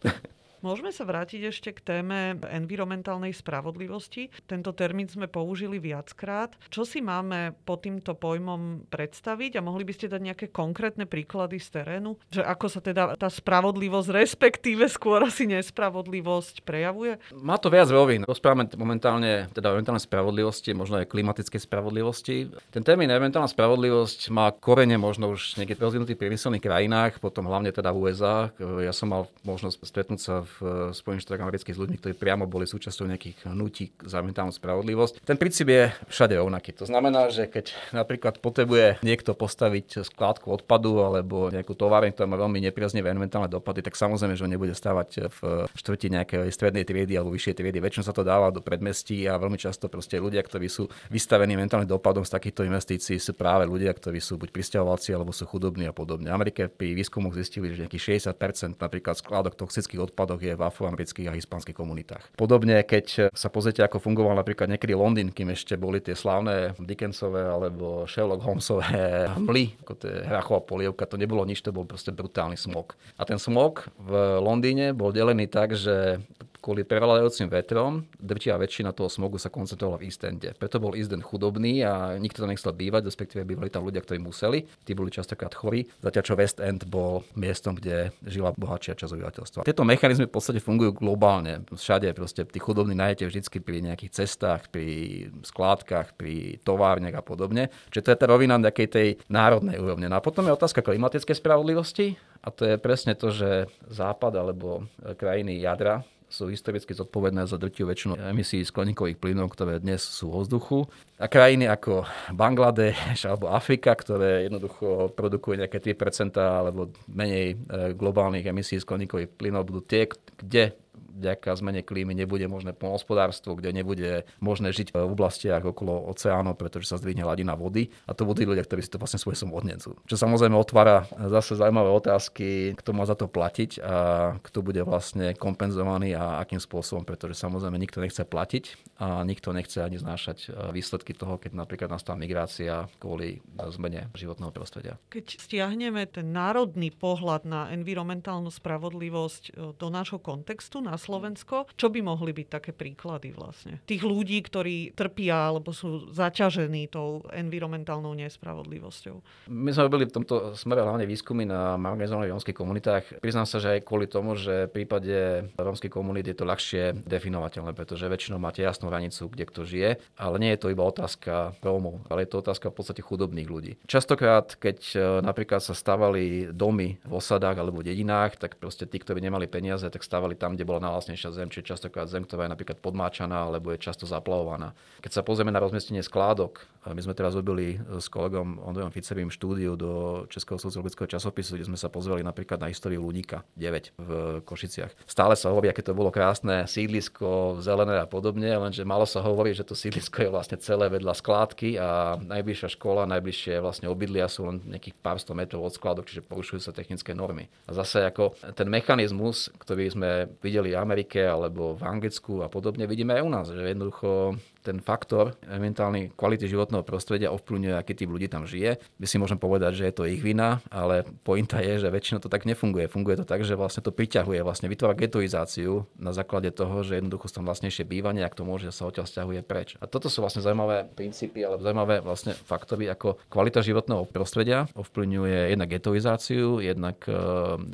Môžeme sa vrátiť ešte k téme environmentálnej spravodlivosti. Tento termín sme použili viackrát. Čo si máme pod týmto pojmom predstaviť a mohli by ste dať nejaké konkrétne príklady z terénu? Že ako sa teda tá spravodlivosť, respektíve skôr asi nespravodlivosť prejavuje? Má to viac rovín. Rozprávame momentálne teda o spravodlivosti, možno aj klimatickej spravodlivosti. Ten termín environmentálna spravodlivosť má korene možno už v niekde rozvinutých priemyselných krajinách, potom hlavne teda v USA. Ja som mal možnosť stretnúť sa v Spojených štátoch amerických s ľuďmi, ktorí priamo boli súčasťou nejakých hnutí za mentálnu spravodlivosť. Ten princíp je všade rovnaký. To znamená, že keď napríklad potrebuje niekto postaviť skládku odpadu alebo nejakú továreň, ktorá má veľmi nepriaznivé environmentálne dopady, tak samozrejme, že on nebude stávať v štvrti nejakej strednej triedy alebo vyššej triedy. Väčšinou sa to dáva do predmestí a veľmi často proste ľudia, ktorí sú vystavení mentálnym dopadom z takýchto investícií, sú práve ľudia, ktorí sú buď pristahovalci alebo sú chudobní a podobne. V Amerike pri výskumoch zistili, že nejakých 60% napríklad skládok toxických odpadov je v afroamerických a hispánskych komunitách. Podobne, keď sa pozrite, ako fungoval napríklad niekedy Londýn, kým ešte boli tie slávne Dickensové alebo Sherlock Holmesové hmly, ako to je hrachová polievka, to nebolo nič, to bol proste brutálny smog. A ten smog v Londýne bol delený tak, že kvôli prevalajúcim vetrom drtivá väčšina toho smogu sa koncentrovala v East Ende. Preto bol East chudobný a nikto tam nechcel bývať, respektíve bývali tam ľudia, ktorí museli. Tí boli častokrát chorí, zatiaľ čo West End bol miestom, kde žila bohatšia časť obyvateľstva. Tieto mechanizmy v podstate fungujú globálne. Všade proste tí chudobní nájdete vždy pri nejakých cestách, pri skládkach, pri továrniach a podobne. Čiže to je tá rovina nejakej tej národnej úrovne. No a potom je otázka klimatickej spravodlivosti a to je presne to, že Západ alebo krajiny jadra sú historicky zodpovedné za drtivú väčšinu emisí skleníkových plynov, ktoré dnes sú vo vzduchu. A krajiny ako Bangladeš alebo Afrika, ktoré jednoducho produkujú nejaké 3% alebo menej e, globálnych emisí skleníkových plynov, budú tie, kde vďaka zmene klímy nebude možné polnospodárstvo, kde nebude možné žiť v oblastiach okolo oceánov, pretože sa zdvihne hladina vody. A to budú ľudia, ktorí si to vlastne svojom odnesú. Čo samozrejme otvára zase zaujímavé otázky, kto má za to platiť a kto bude vlastne kompenzovaný a akým spôsobom, pretože samozrejme nikto nechce platiť a nikto nechce ani znášať výsledky toho, keď napríklad nastala migrácia kvôli zmene životného prostredia. Keď stiahneme ten národný pohľad na environmentálnu spravodlivosť e, do nášho kontextu, na Slovensko. Čo by mohli byť také príklady vlastne? Tých ľudí, ktorí trpia alebo sú zaťažení tou environmentálnou nespravodlivosťou. My sme robili v tomto smere hlavne výskumy na marginalizovaných rómskych komunitách. Priznám sa, že aj kvôli tomu, že v prípade rómskej komunity je to ľahšie definovateľné, pretože väčšinou máte jasnú hranicu, kde kto žije, ale nie je to iba otázka Rómov, ale je to otázka v podstate chudobných ľudí. Častokrát, keď e, napríklad sa stavali domy v osadách alebo v dedinách, tak proste tí, ktorí nemali peniaze, tak stavali tam, kde bola najlasnejšia zem, čiže častokrát zem, ktorá je napríklad podmáčaná alebo je často zaplavovaná. Keď sa pozrieme na rozmiestnenie skládok, my sme teraz robili s kolegom Ondrejom Ficevým štúdiu do Českého sociologického časopisu, kde sme sa pozreli napríklad na históriu Lunika 9 v Košiciach. Stále sa hovorí, aké to bolo krásne sídlisko, zelené a podobne, lenže malo sa hovorí, že to sídlisko je vlastne celé vedľa skládky a najbližšia škola, najbližšie vlastne obydlia sú len nejakých pár sto metrov od skládok, čiže porušujú sa technické normy. A zase ako ten mechanizmus, ktorý sme videli v Amerike alebo v Anglicku a podobne, vidíme aj u nás, že jednoducho ten faktor mentálnej kvality životného prostredia ovplyvňuje, aký typ ľudí tam žije. My si môžem povedať, že je to ich vina, ale pointa je, že väčšinou to tak nefunguje. Funguje to tak, že vlastne to priťahuje, vlastne vytvára getoizáciu na základe toho, že jednoducho tam vlastnejšie bývanie, ak to môže, sa odtiaľ stiahuje preč. A toto sú vlastne zaujímavé princípy, alebo zaujímavé vlastne faktory, ako kvalita životného prostredia ovplyvňuje jednak getoizáciu, jednak e,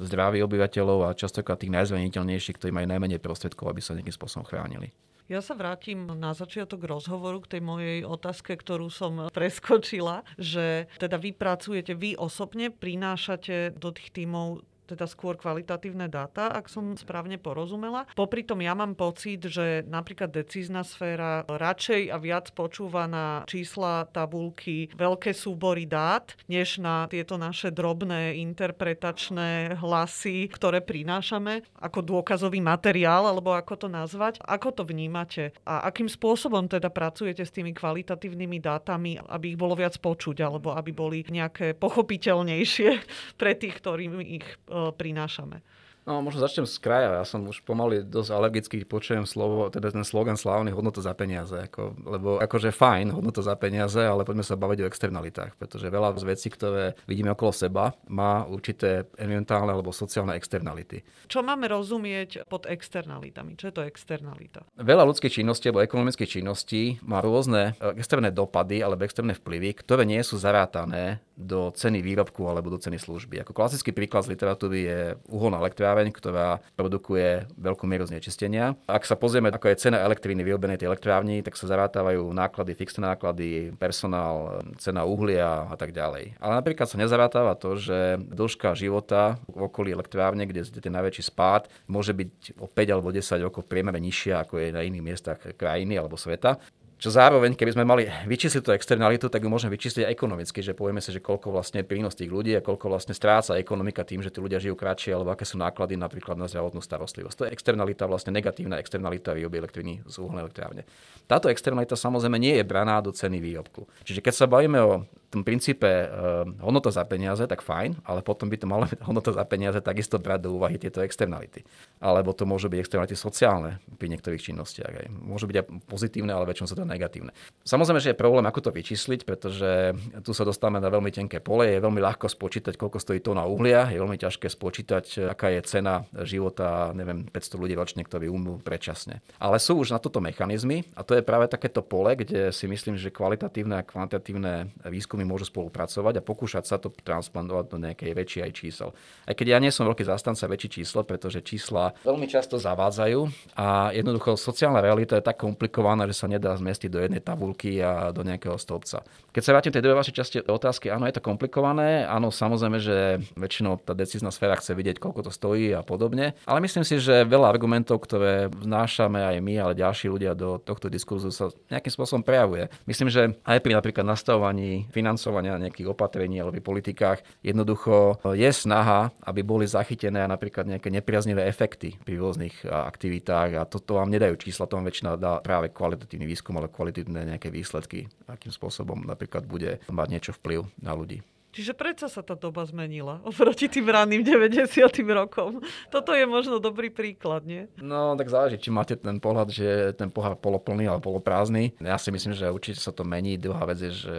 zdravie obyvateľov a častokrát tých najzraniteľnejších, ktorí majú najmenej prostriedkov, aby sa nejakým spôsobom chránili. Ja sa vrátim na začiatok rozhovoru k tej mojej otázke, ktorú som preskočila, že teda vy pracujete, vy osobne prinášate do tých tímov teda skôr kvalitatívne dáta, ak som správne porozumela. Popri tom ja mám pocit, že napríklad decízna sféra radšej a viac počúva na čísla, tabulky, veľké súbory dát, než na tieto naše drobné interpretačné hlasy, ktoré prinášame ako dôkazový materiál, alebo ako to nazvať. Ako to vnímate? A akým spôsobom teda pracujete s tými kvalitatívnymi dátami, aby ich bolo viac počuť, alebo aby boli nejaké pochopiteľnejšie pre tých, ktorým ich prinášame. No, možno začnem z kraja. Ja som už pomaly dosť alergický, počujem slovo, teda ten slogan slávny hodnota za peniaze. Ako, lebo akože fajn, hodnota za peniaze, ale poďme sa baviť o externalitách, pretože veľa z vecí, ktoré vidíme okolo seba, má určité environmentálne alebo sociálne externality. Čo máme rozumieť pod externalitami? Čo je to externalita? Veľa ľudských činností alebo ekonomických činností má rôzne e, externé dopady alebo externé vplyvy, ktoré nie sú zarátané do ceny výrobku alebo do ceny služby. Ako klasický príklad z literatúry je uholná elektráreň, ktorá produkuje veľkú mieru znečistenia. Ak sa pozrieme, ako je cena elektriny vyrobenej tej elektrárni, tak sa zarátávajú náklady, fixné náklady, personál, cena uhlia a tak ďalej. Ale napríklad sa nezarátáva to, že dĺžka života v okolí elektrárne, kde je ten najväčší spád, môže byť o 5 alebo 10 rokov priemere nižšia, ako je na iných miestach krajiny alebo sveta. Čo zároveň, keby sme mali vyčísliť tú externalitu, tak ju môžeme vyčísliť aj ekonomicky, že povieme si, že koľko vlastne prínos tých ľudí a koľko vlastne stráca ekonomika tým, že tí ľudia žijú kratšie, alebo aké sú náklady napríklad na zdravotnú starostlivosť. To je externalita, vlastne negatívna externalita výroby elektriny z uholnej elektrárne. Táto externalita samozrejme nie je braná do ceny výrobku. Čiže keď sa bavíme o tom princípe uh, hodnota za peniaze, tak fajn, ale potom by to malo byť hodnota za peniaze takisto brať do úvahy tieto externality. Alebo to môžu byť externality sociálne pri niektorých činnostiach. Aj. Môžu byť aj pozitívne, ale väčšinou sú to negatívne. Samozrejme, že je problém, ako to vyčísliť, pretože tu sa dostávame na veľmi tenké pole. Je veľmi ľahko spočítať, koľko stojí na uhlia. Je veľmi ťažké spočítať, aká je cena života, neviem, 500 ľudí ročne, ktorí umrú predčasne. Ale sú už na toto mechanizmy a to je práve takéto pole, kde si myslím, že kvalitatívne a kvantitatívne výskumy môžu spolupracovať a pokúšať sa to transplantovať do nejakej väčšej aj čísel. Aj keď ja nie som veľký zastanca väčší číslo, pretože čísla veľmi často zavádzajú a jednoducho sociálna realita je tak komplikovaná, že sa nedá zmestiť do jednej tabulky a do nejakého stĺpca. Keď sa vrátim tej druhej vašej časti otázky, áno, je to komplikované, áno, samozrejme, že väčšinou tá decízna sféra chce vidieť, koľko to stojí a podobne, ale myslím si, že veľa argumentov, ktoré vnášame aj my, ale ďalší ľudia do tohto diskurzu sa nejakým spôsobom prejavuje. Myslím, že aj pri napríklad nastavovaní financovania nejakých opatrení alebo politikách jednoducho je snaha, aby boli zachytené napríklad nejaké nepriaznivé efekty pri rôznych aktivitách a toto vám nedajú čísla, to vám väčšina dá práve kvalitatívny výskum, ale kvalitatívne nejaké výsledky, akým spôsobom napríklad bude mať niečo vplyv na ľudí. Čiže predsa sa tá doba zmenila oproti tým ranným 90. rokom. Toto je možno dobrý príklad, nie? No, tak záleží, či máte ten pohľad, že ten pohár poloplný alebo poloprázdny. Ja si myslím, že určite sa to mení. Druhá vec je, že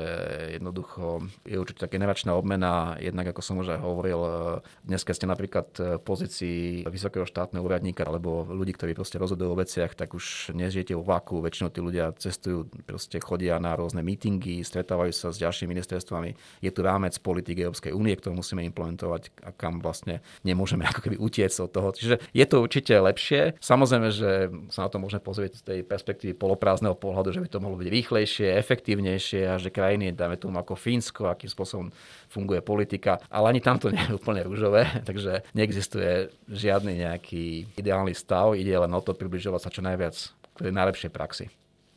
jednoducho je určite taká generačná obmena. Jednak, ako som už aj hovoril, dnes keď ste napríklad v pozícii vysokého štátneho úradníka alebo ľudí, ktorí proste rozhodujú o veciach, tak už nežijete vo váku. Väčšinou tí ľudia cestujú, proste chodia na rôzne mítingy, stretávajú sa s ďalšími ministerstvami. Je tu rámec politik Európskej únie, ktorú musíme implementovať a kam vlastne nemôžeme ako keby utiecť od toho. Čiže je to určite lepšie. Samozrejme, že sa na to môžeme pozrieť z tej perspektívy poloprázdneho pohľadu, že by to mohlo byť rýchlejšie, efektívnejšie a že krajiny, dáme tomu ako Fínsko, akým spôsobom funguje politika, ale ani tam to nie je úplne rúžové, takže neexistuje žiadny nejaký ideálny stav, ide len o to približovať sa čo najviac k najlepšej praxi.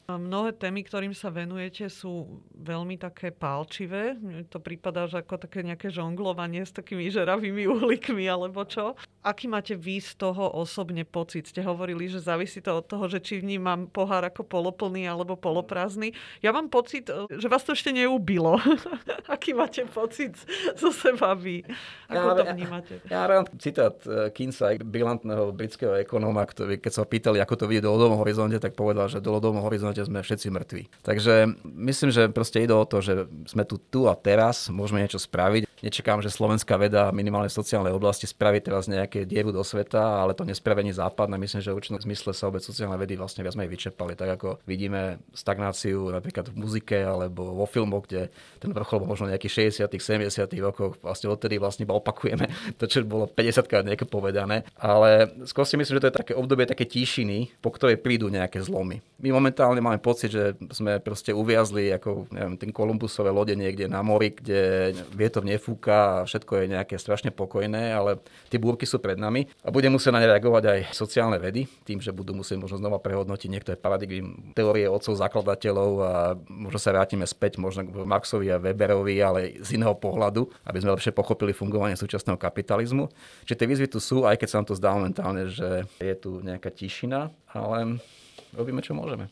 Mnohé témy, ktorým sa venujete, sú veľmi také pálčivé. Mne to prípada, že ako také nejaké žonglovanie s takými žeravými uhlíkmi alebo čo. Aký máte vy z toho osobne pocit? Ste hovorili, že závisí to od toho, že či vnímam pohár ako poloplný alebo poloprázdny. Ja mám pocit, že vás to ešte neubilo. Aký máte pocit zo seba vy? Ako ja, to vnímate? Ja, ja rád citát eh, Kinsa, brilantného britského ekonóma, ktorý, keď sa pýtali, ako to vidie do dlhodobom horizonte, tak povedal, že do dlhodobom horizonte sme všetci mŕtvi. Takže myslím, že proste ide o to, že sme tu tu a teraz, môžeme niečo spraviť. Nečakám, že slovenská veda minimálne v sociálnej oblasti spraví teraz nejaké dievu do sveta, ale to nespravení západ. No myslím, že v určitom zmysle sa obec sociálne vedy vlastne viac menej vyčerpali. Tak ako vidíme stagnáciu napríklad v muzike alebo vo filmoch, kde ten vrchol bol možno nejakých 60 70 rokoch, vlastne odtedy vlastne iba opakujeme to, čo bolo 50 krát nejaké povedané. Ale skôr si myslím, že to je také obdobie také tíšiny, po ktorej prídu nejaké zlomy. My momentálne máme pocit, že sme proste uviazli ako neviem, ten Kolumbusové lode niekde na mori, kde vietor nefú fúka a všetko je nejaké strašne pokojné, ale tie búrky sú pred nami a bude musieť na ne reagovať aj sociálne vedy, tým, že budú musieť možno znova prehodnotiť niektoré paradigmy teórie otcov zakladateľov a možno sa vrátime späť možno k Marxovi a Weberovi, ale z iného pohľadu, aby sme lepšie pochopili fungovanie súčasného kapitalizmu. Čiže tie výzvy tu sú, aj keď sa nám to zdá momentálne, že je tu nejaká tišina, ale robíme, čo môžeme.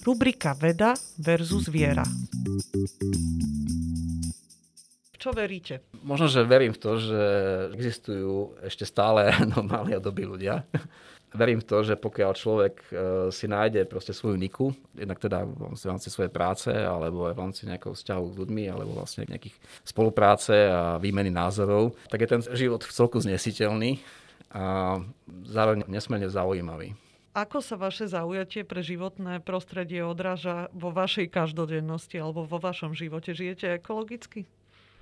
Rubrika Veda versus viera. V čo veríte? Možno, že verím v to, že existujú ešte stále normálni a dobí ľudia. verím v to, že pokiaľ človek e, si nájde proste svoju niku, jednak teda v rámci svojej práce, alebo aj v rámci nejakého vzťahu s ľuďmi, alebo vlastne nejakých spolupráce a výmeny názorov, tak je ten život v celku znesiteľný a zároveň nesmierne zaujímavý. Ako sa vaše zaujatie pre životné prostredie odráža vo vašej každodennosti alebo vo vašom živote? Žijete ekologicky?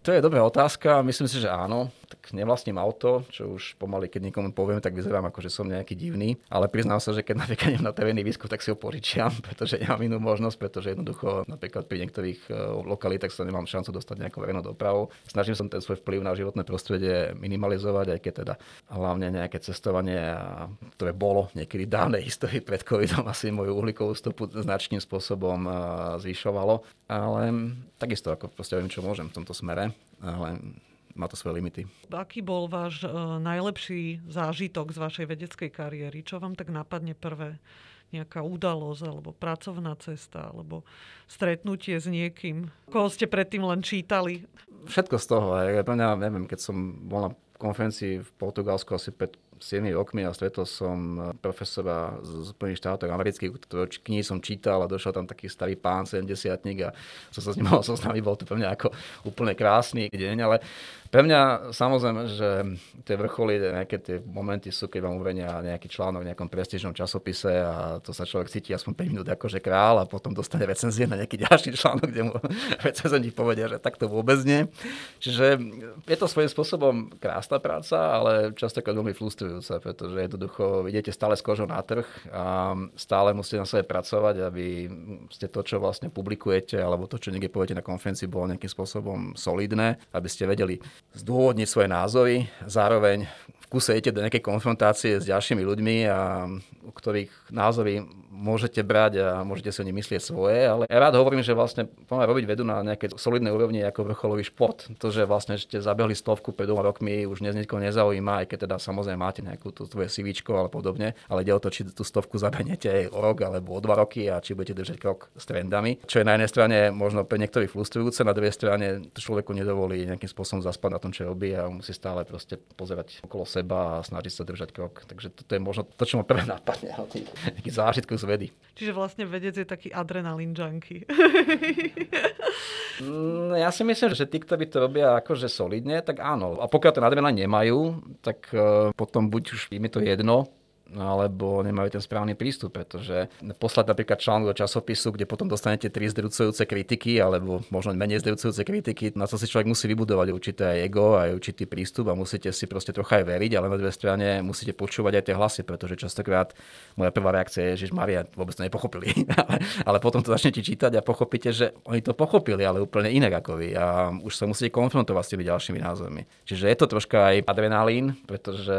To je dobrá otázka. Myslím si, že áno. Tak nevlastním auto, čo už pomaly, keď niekomu poviem, tak vyzerám ako, že som nejaký divný. Ale priznám sa, že keď napríklad idem na terénny výskum, tak si ho požičiam, pretože nemám inú možnosť, pretože jednoducho napríklad pri niektorých e, lokalitách sa nemám šancu dostať nejakou verejnou dopravou. Snažím sa ten svoj vplyv na životné prostredie minimalizovať, aj keď teda hlavne nejaké cestovanie, ktoré bolo niekedy dávnej histórii pred covidom, asi moju uhlíkovú stopu značným spôsobom e, zvyšovalo. Ale takisto ako proste viem, čo môžem v tomto smere ale má to svoje limity. Aký bol váš uh, najlepší zážitok z vašej vedeckej kariéry? Čo vám tak napadne prvé? nejaká udalosť, alebo pracovná cesta, alebo stretnutie s niekým, koho ste predtým len čítali? Všetko z toho. Ja, ja neviem, keď som bol na konferencii v Portugalsku asi pred 7 rokmi a stretol som profesora z Spojených štátov amerických, ktorého knihy som čítal a došiel tam taký starý pán, 70 a som sa s ním mal zoznámiť, bol to pre mňa ako úplne krásny deň, ale pre mňa samozrejme, že tie vrcholy, nejaké tie momenty sú, keď vám uverejnia nejaký článok v nejakom prestížnom časopise a to sa človek cíti aspoň 5 minút ako že král a potom dostane recenzie na nejaký ďalší článok, kde mu recenzenti povedia, že takto vôbec nie. Čiže je to svojím spôsobom krásna práca, ale častokrát veľmi frustrujúca, pretože jednoducho idete stále s kožou na trh a stále musíte na sebe pracovať, aby ste to, čo vlastne publikujete, alebo to, čo niekde poviete na konferencii, bolo nejakým spôsobom solidné, aby ste vedeli zdôvodniť svoje názory, zároveň v kuse idete do nejakej konfrontácie s ďalšími ľuďmi, a, u ktorých názory môžete brať a môžete si o nich myslieť svoje, ale ja rád hovorím, že vlastne poďme robiť vedu na nejaké solidnej úrovni ako vrcholový šport. To, že vlastne ste zabehli stovku pred dvoma rokmi, už dnes nikoho nezaujíma, aj keď teda samozrejme máte nejakú tú tvoje sivičko ale podobne, ale ide o to, či tú stovku zabehnete aj o rok alebo o dva roky a či budete držať krok s trendami. Čo je na jednej strane možno pre niektorých frustrujúce, na druhej strane človeku nedovolí nejakým spôsobom zaspať na tom, čo robí a musí stále proste pozerať okolo seba a snažiť sa držať krok. Takže toto je možno to, čo ma prvé napadne o tých z vedy. Čiže vlastne vedec je taký adrenalín junkie. Mm, ja si myslím, že tí, ktorí to robia akože solidne, tak áno. A pokiaľ ten adrenalín nemajú, tak uh, potom buď už im je to jedno, alebo nemajú ten správny prístup, pretože poslať napríklad článok do časopisu, kde potom dostanete tri zdrucujúce kritiky, alebo možno menej zdrucujúce kritiky, na to si človek musí vybudovať určité ego, aj určitý prístup a musíte si proste trocha aj veriť, ale na druhej strane musíte počúvať aj tie hlasy, pretože častokrát moja prvá reakcia je, že Maria vôbec to nepochopili. ale, ale potom to začnete čítať a pochopíte, že oni to pochopili, ale úplne inak ako vy a už sa musíte konfrontovať s tými ďalšími názormi. Čiže je to troška aj adrenalín, pretože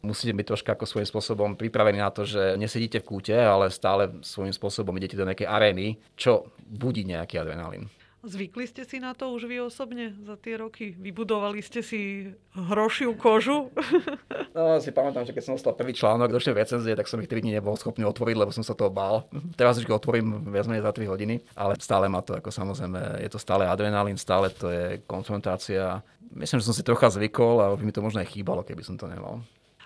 musíte byť troška ako svojím spôsobom spôsobom pripravení na to, že nesedíte v kúte, ale stále svojím spôsobom idete do nejakej arény, čo budí nejaký adrenalín. Zvykli ste si na to už vy osobne za tie roky? Vybudovali ste si hrošiu kožu? No, si pamätám, že keď som dostal prvý článok, došli recenzie, tak som ich 3 dní nebol schopný otvoriť, lebo som sa toho bál. Teraz už otvorím viac menej za 3 hodiny, ale stále má to, ako samozrejme, je to stále adrenalín, stále to je konfrontácia. Myslím, že som si trocha zvykol a by mi to možno aj chýbalo, keby som to nemal.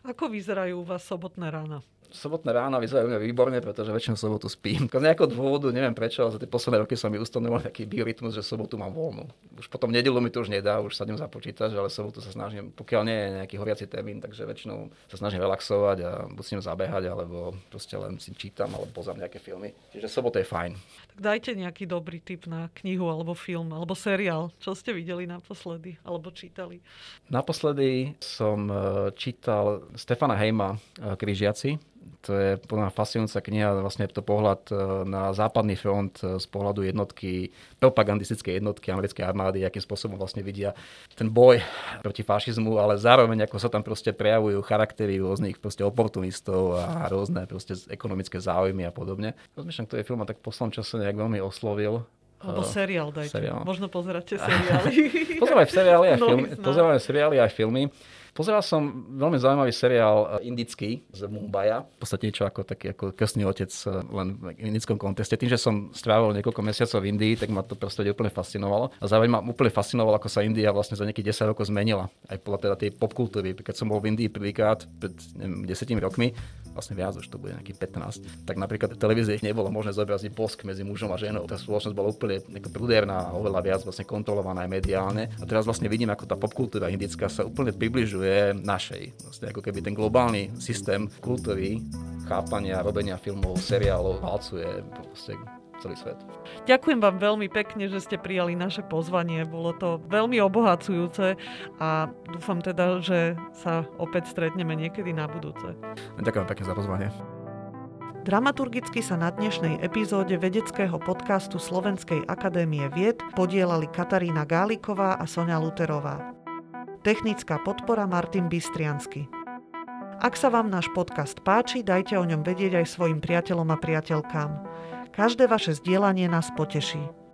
Ako vyzerajú u vás sobotné rána? sobotné ráno vyzerajú výborne, pretože väčšinu sobotu spím. Z nejakého dôvodu, neviem prečo, ale za tie posledné roky som mi ustanovil taký biorytmus, že sobotu mám voľnú. Už potom nedelu mi to už nedá, už sa ňom za počítač, ale sobotu sa snažím, pokiaľ nie je nejaký horiaci termín, takže väčšinou sa snažím relaxovať a musím zabehať, alebo proste len si čítam alebo pozriem nejaké filmy. Čiže sobota je fajn. Dajte nejaký dobrý tip na knihu alebo film alebo seriál. Čo ste videli naposledy alebo čítali? Naposledy som eh, čítal Stefana Hejma eh, Kryžiaci to je plná fascinujúca kniha, vlastne to pohľad e, na západný front e, z pohľadu jednotky, propagandistickej jednotky americkej armády, akým spôsobom vlastne vidia ten boj proti fašizmu, ale zároveň ako sa tam proste prejavujú charaktery rôznych proste oportunistov a rôzne proste ekonomické záujmy a podobne. Rozmýšľam, ktorý film ma tak v poslednom čase nejak veľmi oslovil. Alebo e, seriál dajte. Seriál. Možno pozeráte seriály. Pozerám aj seriály aj filmy. Pozerám aj seriály aj filmy. Pozeral som veľmi zaujímavý seriál eh, indický z Mumbaja. V podstate niečo ako taký ako krstný otec eh, len v indickom kontexte. Tým, že som strávil niekoľko mesiacov v Indii, tak ma to prostredie úplne fascinovalo. A zároveň ma úplne fascinovalo, ako sa India vlastne za nejakých 10 rokov zmenila. Aj podľa teda tej popkultúry. Keď som bol v Indii prvýkrát pred neviem, 10 rokmi, vlastne viac už to bude nejaký 15, tak napríklad v televízii nebolo možné zobraziť bosk medzi mužom a ženou. Tá spoločnosť bola úplne pruderná, oveľa viac vlastne kontrolovaná aj mediálne. A teraz vlastne vidím, ako tá popkultúra indická sa úplne približuje našej. Vlastne ako keby ten globálny systém kultúry, chápania, robenia filmov, seriálov valcuje proste celý svet. Ďakujem vám veľmi pekne, že ste prijali naše pozvanie. Bolo to veľmi obohacujúce a dúfam teda, že sa opäť stretneme niekedy na budúce. Ďakujem pekne za pozvanie. Dramaturgicky sa na dnešnej epizóde vedeckého podcastu Slovenskej akadémie vied podielali Katarína Gáliková a Sonia Luterová. Technická podpora Martin Bystriansky. Ak sa vám náš podcast páči, dajte o ňom vedieť aj svojim priateľom a priateľkám. Každé vaše zdieľanie nás poteší.